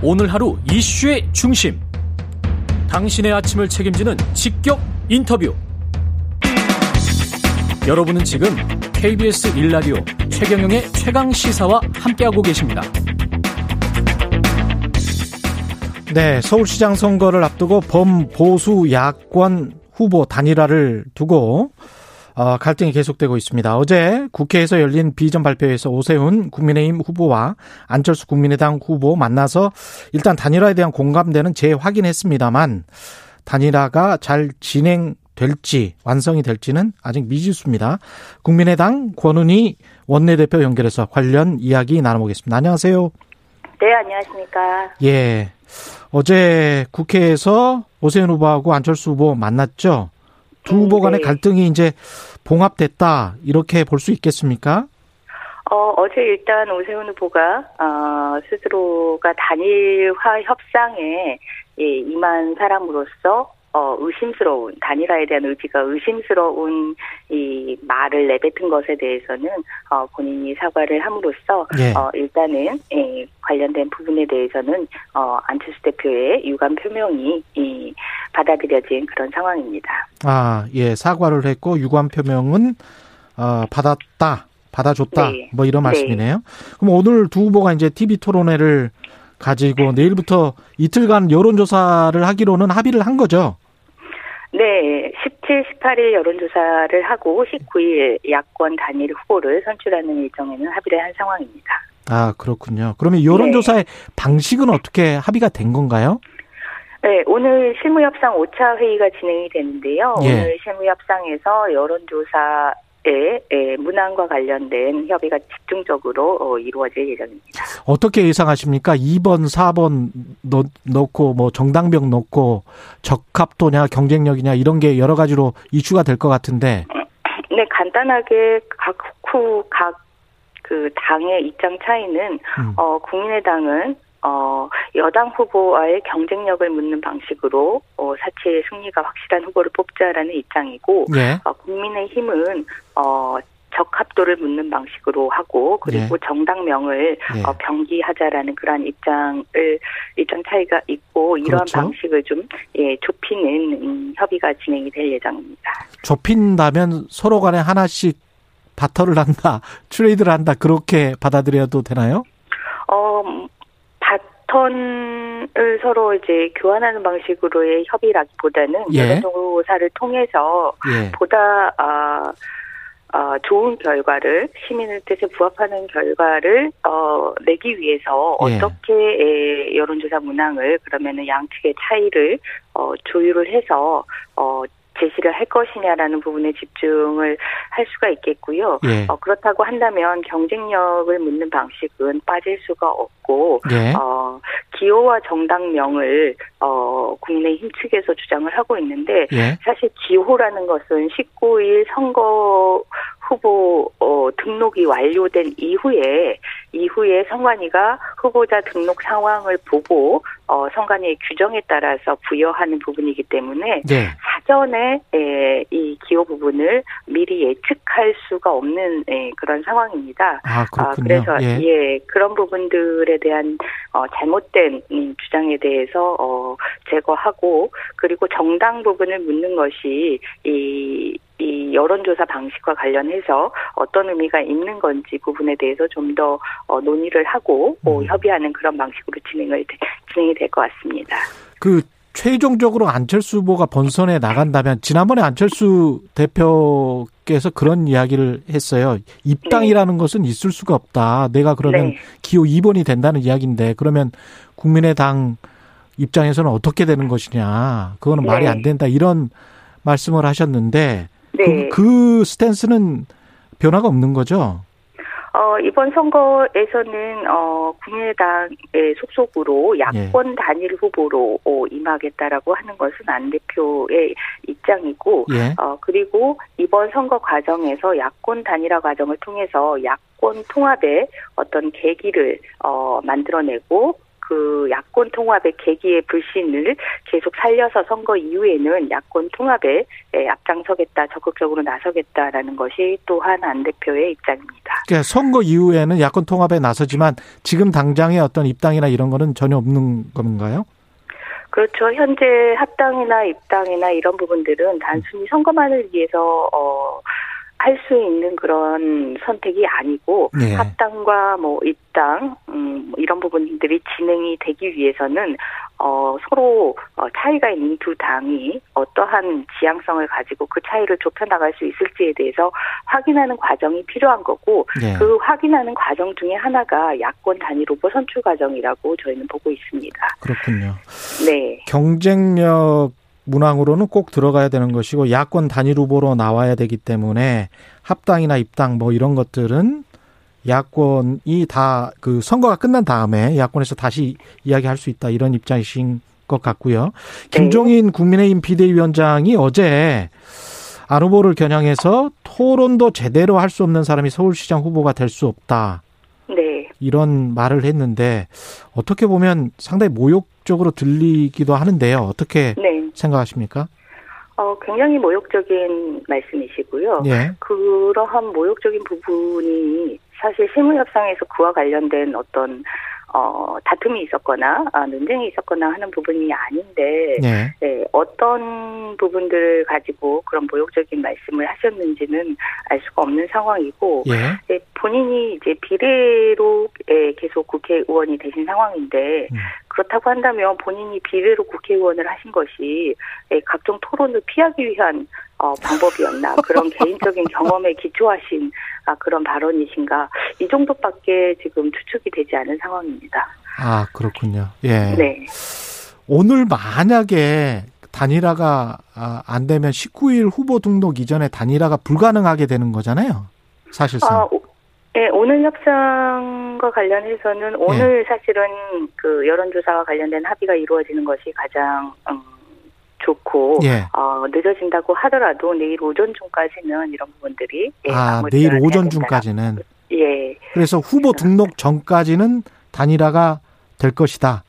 오늘 하루 이슈의 중심. 당신의 아침을 책임지는 직격 인터뷰. 여러분은 지금 KBS 일라디오 최경영의 최강 시사와 함께하고 계십니다. 네, 서울시장 선거를 앞두고 범보수 야권 후보 단일화를 두고 어, 갈등이 계속되고 있습니다. 어제 국회에서 열린 비전 발표에서 오세훈 국민의힘 후보와 안철수 국민의당 후보 만나서 일단 단일화에 대한 공감대는 재확인했습니다만 단일화가 잘 진행될지 완성이 될지는 아직 미지수입니다. 국민의당 권은희 원내대표 연결해서 관련 이야기 나눠보겠습니다. 안녕하세요. 네, 안녕하십니까. 예. 어제 국회에서 오세훈 후보하고 안철수 후보 만났죠? 두 후보 간의 네. 갈등이 이제 봉합됐다 이렇게 볼 수 있겠습니까? 어, 어제 일단 오세훈 후보가 어, 스스로가 단일화 협상에 예, 임한 사람으로서 어, 의심스러운 단일화에 대한 의지가 의심스러운 이 말을 내뱉은 것에 대해서는 어, 본인이 사과를 함으로써 예. 어, 일단은 예, 관련된 부분에 대해서는 어, 안철수 대표의 유감 표명이 이, 받아들여진 그런 상황입니다. 아, 예, 사과를 했고 유감 표명은 어, 받았다, 받아줬다, 네. 뭐 이런 네. 말씀이네요. 네. 그럼 오늘 두 후보가 이제 TV 토론회를 가지고 내일부터 이틀간 여론조사를 하기로는 합의를 한 거죠. 네, 17, 18일 여론조사를 하고 19일 야권 단일 후보를 선출하는 일정에는 합의를 한 상황입니다. 아, 그렇군요. 그러면 여론조사의 네. 방식은 어떻게 합의가 된 건가요? 네, 오늘 실무협상 5차 회의가 진행이 되는데요. 예. 오늘 실무협상에서 여론조사 에 예, 문항과 관련된 협의가 집중적으로 어, 이루어질 예정입니다. 어떻게 예상하십니까? 2번, 4번 넣고 뭐 정당병 넣고 적합도냐 경쟁력이냐 이런 게 여러 가지로 이슈가 될 것 같은데. 네, 간단하게 각 후 각 그 당의 입장 차이는 음. 어 국민의당은 어, 여당 후보와의 경쟁력을 묻는 방식으로 어, 사체의 승리가 확실한 후보를 뽑자라는 입장이고 네. 어, 국민의힘은 어, 적합도를 묻는 방식으로 하고 그리고 네. 정당명을 네. 어, 병기하자라는 그러한 입장을 입장 차이가 있고 이러한 그렇죠. 방식을 좀 예, 좁히는 음, 협의가 진행이 될 예정입니다. 좁힌다면 서로 간에 하나씩 바터를 한다, 트레이드를 한다 그렇게 받아들여도 되나요? 어, 패턴을 서로 이제 교환하는 방식으로의 협의라기보다는 예. 여론조사를 통해서 예. 보다 아 어, 좋은 결과를 시민의 뜻에 부합하는 결과를 어, 내기 위해서 예. 어떻게 에, 여론조사 문항을 그러면은 양측의 차이를 어, 조율을 해서 어, 제시를 할 것이냐라는 부분에 집중을 할 수가 있겠고요. 예. 어, 그렇다고 한다면 경쟁력을 묻는 방식은 빠질 수가 없고 예. 어, 기호와 정당명을 어, 국민의힘 측에서 주장을 하고 있는데 예. 사실 기호라는 것은 19일 선거 후보 어, 등록이 완료된 이후에 이후에 선관위가 후보자 등록 상황을 보고 어, 선관위의 규정에 따라서 부여하는 부분이기 때문에 네. 사전에 에, 이 기호 부분을 미리 예측할 수가 없는 에, 그런 상황입니다. 아, 아 그래서 예. 예. 그런 부분들에 대한 어, 잘못된 음, 주장에 대해서 어, 제거하고 그리고 정당 부분을 묻는 것이 이 이 여론조사 방식과 관련해서 어떤 의미가 있는 건지 부분에 대해서 좀 더 어, 논의를 하고 뭐 음. 협의하는 그런 방식으로 진행을 진행이 될 것 같습니다. 그 최종적으로 안철수 후보가 본선에 나간다면 지난번에 안철수 대표께서 그런 이야기를 했어요. 입당이라는 네. 것은 있을 수가 없다. 내가 그러면 네. 기호 2번이 된다는 이야기인데 그러면 국민의당 입장에서는 어떻게 되는 것이냐. 그거는 네. 말이 안 된다. 이런 말씀을 하셨는데 네. 그, 그 스탠스는 변화가 없는 거죠? 어, 이번 선거에서는, 어, 국민의당의 속속으로 야권 예. 단일 후보로 어, 임하겠다라고 하는 것은 안 대표의 입장이고, 예. 어, 그리고 이번 선거 과정에서 야권 단일화 과정을 통해서 야권 통합의 어떤 계기를, 어, 만들어내고, 그 야권 통합의 계기의 불신을 계속 살려서 선거 이후에는 야권 통합에 예, 앞장서겠다, 적극적으로 나서겠다라는 것이 또한 안 대표의 입장입니다. 그러니까 선거 이후에는 야권 통합에 나서지만 지금 당장의 어떤 입당이나 이런 거는 전혀 없는 건가요? 그렇죠. 현재 합당이나 입당이나 이런 부분들은 단순히 선거만을 위해서 어, 할 수 있는 그런 선택이 아니고 네. 합당과 뭐 입당 음, 뭐 이런 부분들이 진행이 되기 위해서는 어, 서로 어, 차이가 있는 두 당이 어떠한 지향성을 가지고 그 차이를 좁혀 나갈 수 있을지에 대해서 확인하는 과정이 필요한 거고 네. 그 확인하는 과정 중에 하나가 야권 단일 후보 선출 과정이라고 저희는 보고 있습니다. 그렇군요. 네. 경쟁력 문항으로는 꼭 들어가야 되는 것이고 야권 단일 후보로 나와야 되기 때문에 합당이나 입당 뭐 이런 것들은 야권이 다 그 선거가 끝난 다음에 야권에서 다시 이야기할 수 있다 이런 입장이신 것 같고요. 네. 김종인 국민의힘 비대위원장이 어제 안 후보를 겨냥해서 토론도 제대로 할 수 없는 사람이 서울시장 후보가 될 수 없다. 네. 이런 말을 했는데 어떻게 보면 상당히 모욕적으로 들리기도 하는데요. 어떻게 네. 생각하십니까? 어, 굉장히 모욕적인 말씀이시고요. 예. 그러한 모욕적인 부분이 사실 실무협상에서 그와 관련된 어떤 어, 다툼이 있었거나 아, 논쟁이 있었거나 하는 부분이 아닌데 네. 네, 어떤 부분들을 가지고 그런 모욕적인 말씀을 하셨는지는 알 수가 없는 상황이고 예. 네, 본인이 이제 비례로 예, 계속 국회의원이 되신 상황인데 음. 그렇다고 한다면 본인이 비례로 국회의원을 하신 것이 예, 각종 토론을 피하기 위한 어, 방법이었나 그런 개인적인 경험에 기초하신 아, 그런 발언이신가 이 정도밖에 지금 추측이 되지 않은 상황입니다. 아 그렇군요. 예. 네. 오늘 만약에 단일화가 아, 안 되면 19일 후보 등록 이전에 단일화가 불가능하게 되는 거잖아요. 사실상. 아, 네, 오늘 협상과 관련해서는 오늘 네. 사실은 그 여론조사와 관련된 합의가 이루어지는 것이 가장 음, 좋고 예. 어, 늦어진다고 하더라도 내일 오전 중까지는 이런 부분들이 예, 아 내일 오전 중까지는 예. 그래서 후보 등록 전까지는 단일화가 될 것이다.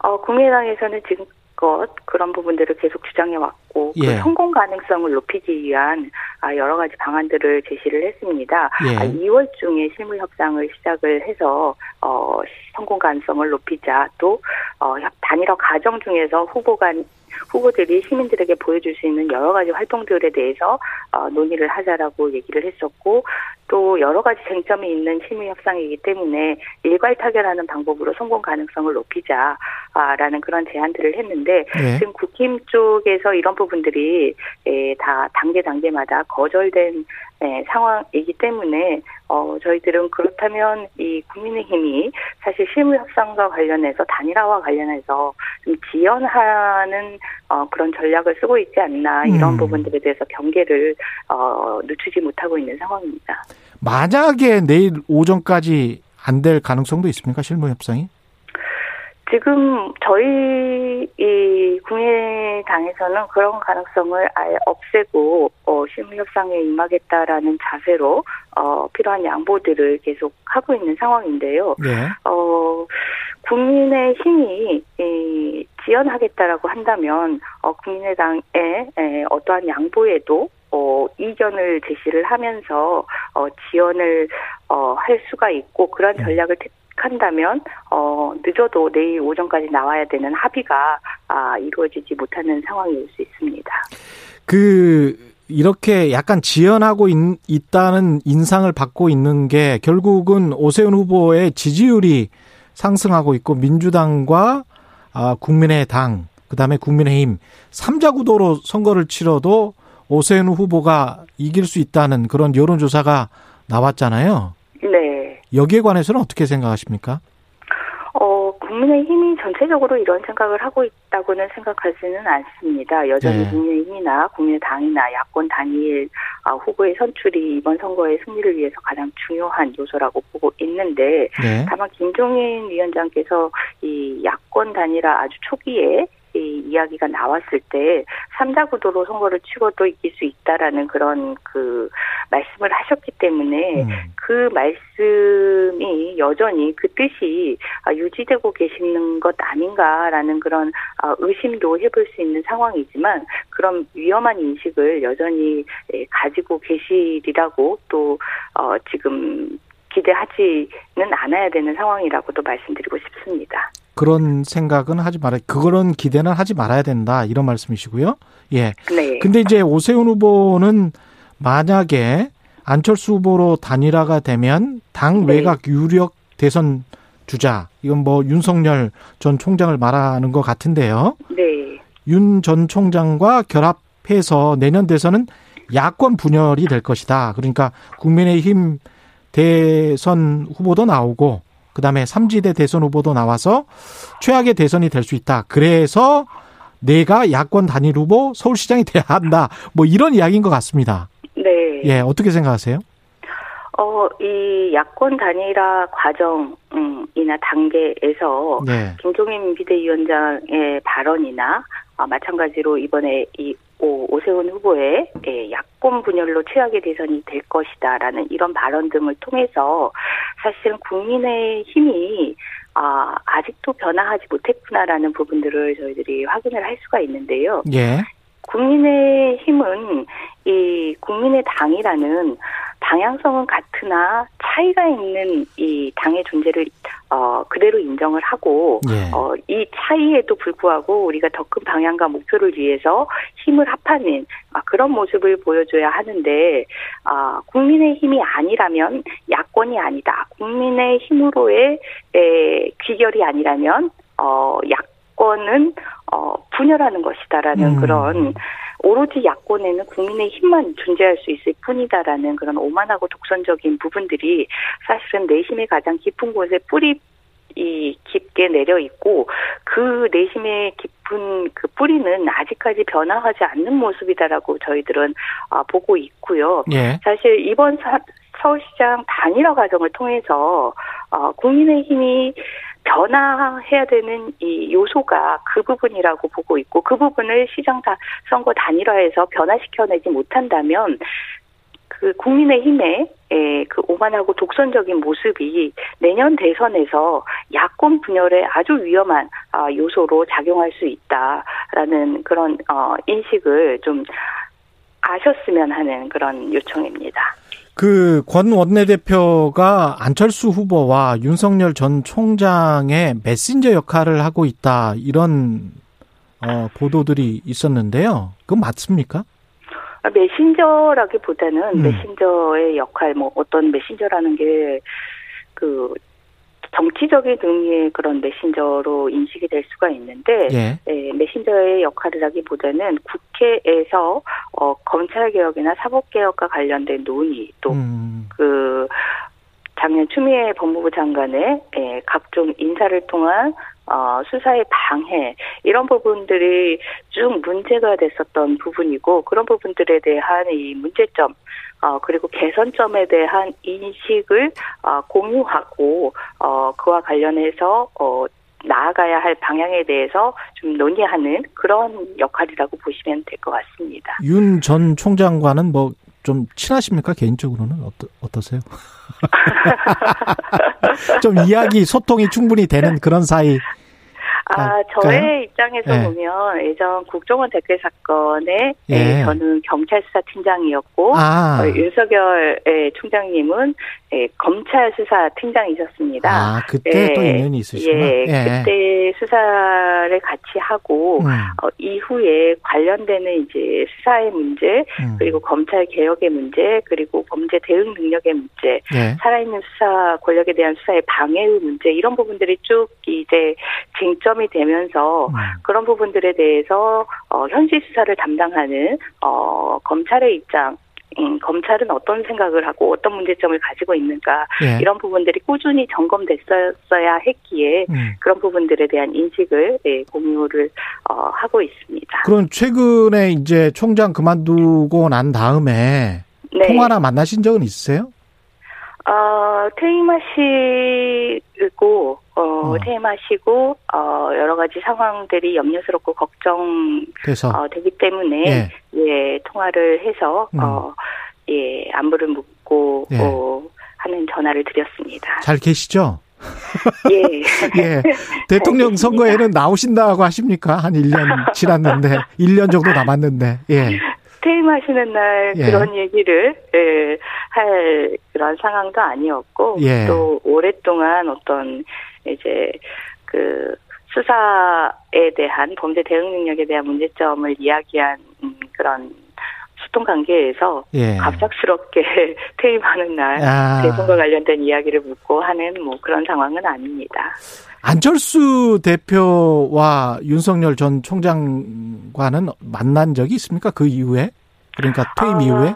어, 국민의당에서는 지금 것 그런 부분들을 계속 주장해 왔고 그 예. 그 성공 가능성을 높이기 위한 아, 여러 가지 방안들을 제시를 했습니다. 예. 2월 아, 중에 실무 협상을 시작을 해서 어, 성공 가능성을 높이자 또 어, 단일화 과정 중에서 후보 간 후보들이 시민들에게 보여줄 수 있는 여러 가지 활동들에 대해서 어, 논의를 하자라고 얘기를 했었고 또 여러 가지 쟁점이 있는 실무 협상이기 때문에 일괄 타결하는 방법으로 성공 가능성을 높이자라는 그런 제안들을 했는데 네. 지금 국힘 쪽에서 이런 부분들이 예, 다 단계 단계마다 거절된 네, 상황이기 때문에 어, 저희들은 그렇다면 이 국민의힘이 사실 실무 협상과 관련해서 단일화와 관련해서 좀 지연하는 어, 그런 전략을 쓰고 있지 않나 이런 음. 부분들에 대해서 경계를 어, 늦추지 못하고 있는 상황입니다. 만약에 내일 오전까지 안 될 가능성도 있습니까 실무 협상이? 지금 저희 이 국민당에서는 그런 가능성을 아예 없애고 어, 실무협상에 임하겠다라는 자세로 어, 필요한 양보들을 계속 하고 있는 상황인데요. 네. 어, 국민의 힘이 이, 지연하겠다라고 한다면 어, 국민의당의 에, 어떠한 양보에도 어, 이견을 제시를 하면서 어, 지원을 어, 할 수가 있고 그런 네. 전략을 한다면 어 늦어도 내일 오전까지 나와야 되는 합의가 아 이루어지지 못하는 상황이 올 수 있습니다. 그 이렇게 약간 지연하고 있, 있다는 인상을 받고 있는 게 결국은 오세훈 후보의 지지율이 상승하고 있고 민주당과 아, 국민의당 그다음에 국민의힘 삼자 구도로 선거를 치러도 오세훈 후보가 이길 수 있다는 그런 여론조사가 나왔잖아요. 네. 여기에 관해서는 어떻게 생각하십니까? 어, 국민의힘이 전체적으로 이런 생각을 하고 있다고는 생각하지는 않습니다. 여전히 네. 국민의힘이나 국민의당이나 야권 단일 아, 후보의 선출이 이번 선거의 승리를 위해서 가장 중요한 요소라고 보고 있는데 네. 다만 김종인 위원장께서 이 야권 단일화 아주 초기에 이 이야기가 나왔을 때 삼자 구도로 선거를 치고도 이길 수 있다라는 그런 그 말씀을 하셨기 때문에 음. 그 말씀이 여전히 그 뜻이 아, 유지되고 계시는 것 아닌가라는 그런 아, 의심도 해볼 수 있는 상황이지만 그런 위험한 인식을 여전히 예, 가지고 계시리라고 또 어, 지금 기대하지는 않아야 되는 상황이라고도 말씀드리고 싶습니다. 그런 생각은 하지 말아 그런 기대는 하지 말아야 된다 이런 말씀이시고요. 예. 네. 근데 이제 오세훈 후보는 만약에 안철수 후보로 단일화가 되면 당 네. 외곽 유력 대선 주자 이건 뭐 윤석열 전 총장을 말하는 것 같은데요. 네. 윤 전 총장과 결합해서 내년 대선은 야권 분열이 될 것이다. 그러니까 국민의힘 대선 후보도 나오고 그다음에 삼지대 대선 후보도 나와서 최악의 대선이 될 수 있다. 그래서 내가 야권 단일 후보 서울시장이 돼야 한다. 뭐 이런 이야기인 것 같습니다. 네. 예, 어떻게 생각하세요? 어, 이 야권 단일화 과정이나 단계에서 네. 김종인 비대위원장의 발언이나 아, 마찬가지로 이번에 이 오, 오세훈 후보의 예, 야권 분열로 최악의 대선이 될 것이다라는 이런 발언 등을 통해서 사실은 국민의 힘이 아, 아직도 변화하지 못했구나라는 부분들을 저희들이 확인을 할 수가 있는데요. 예. 국민의 힘은 이 국민의 당이라는 방향성은 같으나 차이가 있는 이 당의 존재를 어 그대로 인정을 하고 예. 어 이 차이에도 불구하고 우리가 더 큰 방향과 목표를 위해서 힘을 합하는 아, 그런 모습을 보여줘야 하는데 아 국민의 힘이 아니라면 야권이 아니다. 국민의 힘으로의 에, 귀결이 아니라면 어 야권은 어 분열하는 것이다라는 음. 그런 오로지 야권에는 국민의 힘만 존재할 수 있을 뿐이다라는 그런 오만하고 독선적인 부분들이 사실은 내심의 가장 깊은 곳에 뿌리 이 깊게 내려 있고 그 내심의 깊은 그 뿌리는 아직까지 변화하지 않는 모습이다라고 저희들은 아, 보고 있고요. 예. 사실 이번 서울시장 단일화 과정을 통해서 어, 국민의힘이 변화해야 되는 이 요소가 그 부분이라고 보고 있고 그 부분을 시장 다 선거 단일화해서 변화시켜내지 못한다면 그 국민의힘의 에, 그 오만하고 독선적인 모습이 내년 대선에서 야권 분열에 아주 위험한 아, 요소로 작용할 수 있다라는 그런 어, 인식을 좀 아셨으면 하는 그런 요청입니다. 그 권 원내대표가 안철수 후보와 윤석열 전 총장의 메신저 역할을 하고 있다 이런 어, 보도들이 있었는데요. 그건 맞습니까? 아, 메신저라기보다는 음. 메신저의 역할, 뭐 어떤 메신저라는 게 그 정치적인 의미의 그런 메신저로 인식이 될 수가 있는데 예. 예, 메신저의 역할이라기보다는 국회에서 어, 검찰 개혁이나 사법 개혁과 관련된 논의 또그 음. 그 작년 추미애 법무부 장관의 예, 각종 인사를 통한 어, 수사의 방해 이런 부분들이 쭉 문제가 됐었던 부분이고 그런 부분들에 대한 이 문제점 어, 그리고 개선점에 대한 인식을 어, 공유하고 어, 그와 관련해서 어, 나아가야 할 방향에 대해서 좀 논의하는 그런 역할이라고 보시면 될 것 같습니다. 윤 전 총장과는 뭐 좀 친하십니까 개인적으로는 어떠, 어떠세요? 좀 이야기 소통이 충분히 되는 그런 사이. 아, 저의 입장에서 예. 보면 예전 국정원 댓글 사건에 예. 저는 경찰 수사 팀장이었고 아. 어, 윤석열 총장님은 예, 검찰 수사 팀장이셨습니다. 아, 그때 예, 또 인연이 있으시구나. 예, 예, 그때 수사를 같이 하고 음. 어, 이후에 관련되는 이제 수사의 문제 음. 그리고 검찰 개혁의 문제 그리고 범죄 대응 능력의 문제 예. 살아있는 수사 권력에 대한 수사의 방해의 문제 이런 부분들이 쭉 이제 쟁점 이 되면서 음. 그런 부분들에 대해서 어, 현실 수사를 담당하는 어, 검찰의 입장 음, 검찰은 어떤 생각을 하고 어떤 문제점을 가지고 있는가 예. 이런 부분들이 꾸준히 점검됐었어야 했기에 음. 그런 부분들에 대한 인식을 예, 공유를 어, 하고 있습니다. 그럼 최근에 이제 총장 그만두고 난 다음에 네. 통화나 만나신 적은 있으세요? 어, 퇴임하시고 어, 어. 퇴임하시고 어, 여러 가지 상황들이 염려스럽고 걱정돼서 어, 되기 때문에 예. 예 통화를 해서 음. 어, 예 안부를 묻고 예. 어, 하는 전화를 드렸습니다. 잘 계시죠? 예. 예. 대통령 선거에는 나오신다고 하십니까? 한 1년 지났는데, 1년 정도 남았는데, 예. 퇴임하시는 날 예. 그런 얘기를 예, 할 그런 상황도 아니었고 예. 또 오랫동안 어떤 이제 그 수사에 대한 범죄 대응 능력에 대한 문제점을 이야기한 그런 소통 관계에서 예. 갑작스럽게 퇴임하는 날 아. 대선과 관련된 이야기를 묻고 하는 뭐 그런 상황은 아닙니다. 안철수 대표와 윤석열 전 총장과는 만난 적이 있습니까? 그 이후에? 그러니까 퇴임 아, 이후에?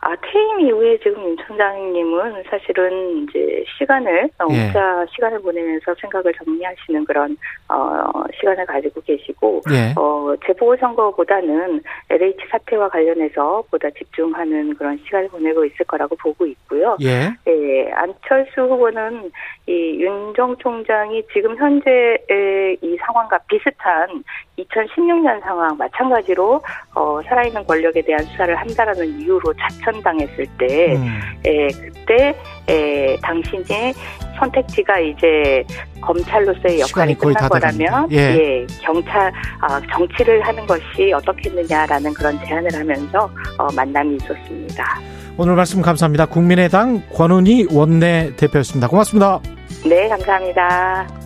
아, 퇴 임 이후에 지금 윤 총장님은 사실은 이제 시간을, 어, 예. 혼자 시간을 보내면서 생각을 정리하시는 그런, 어, 시간을 가지고 계시고, 예. 어, 재보궐 선거보다는 LH 사태와 관련해서 보다 집중하는 그런 시간을 보내고 있을 거라고 보고 있고요. 예. 예 안철수 후보는 이 윤 정 총장이 지금 현재의 이 상황과 비슷한 2016년 상황 마찬가지로 어, 살아있는 권력에 대한 수사를 한다라는 이유로 자천당했을 때, 음. 에, 그때 에, 당신의 선택지가 이제 검찰로서의 역할이 끝난 거라면, 예. 예. 경찰 아, 정치를 하는 것이 어떻겠느냐라는 그런 제안을 하면서 어, 만남이 있었습니다. 오늘 말씀 감사합니다. 국민의당 권은희 원내 대표였습니다. 고맙습니다. 네, 감사합니다.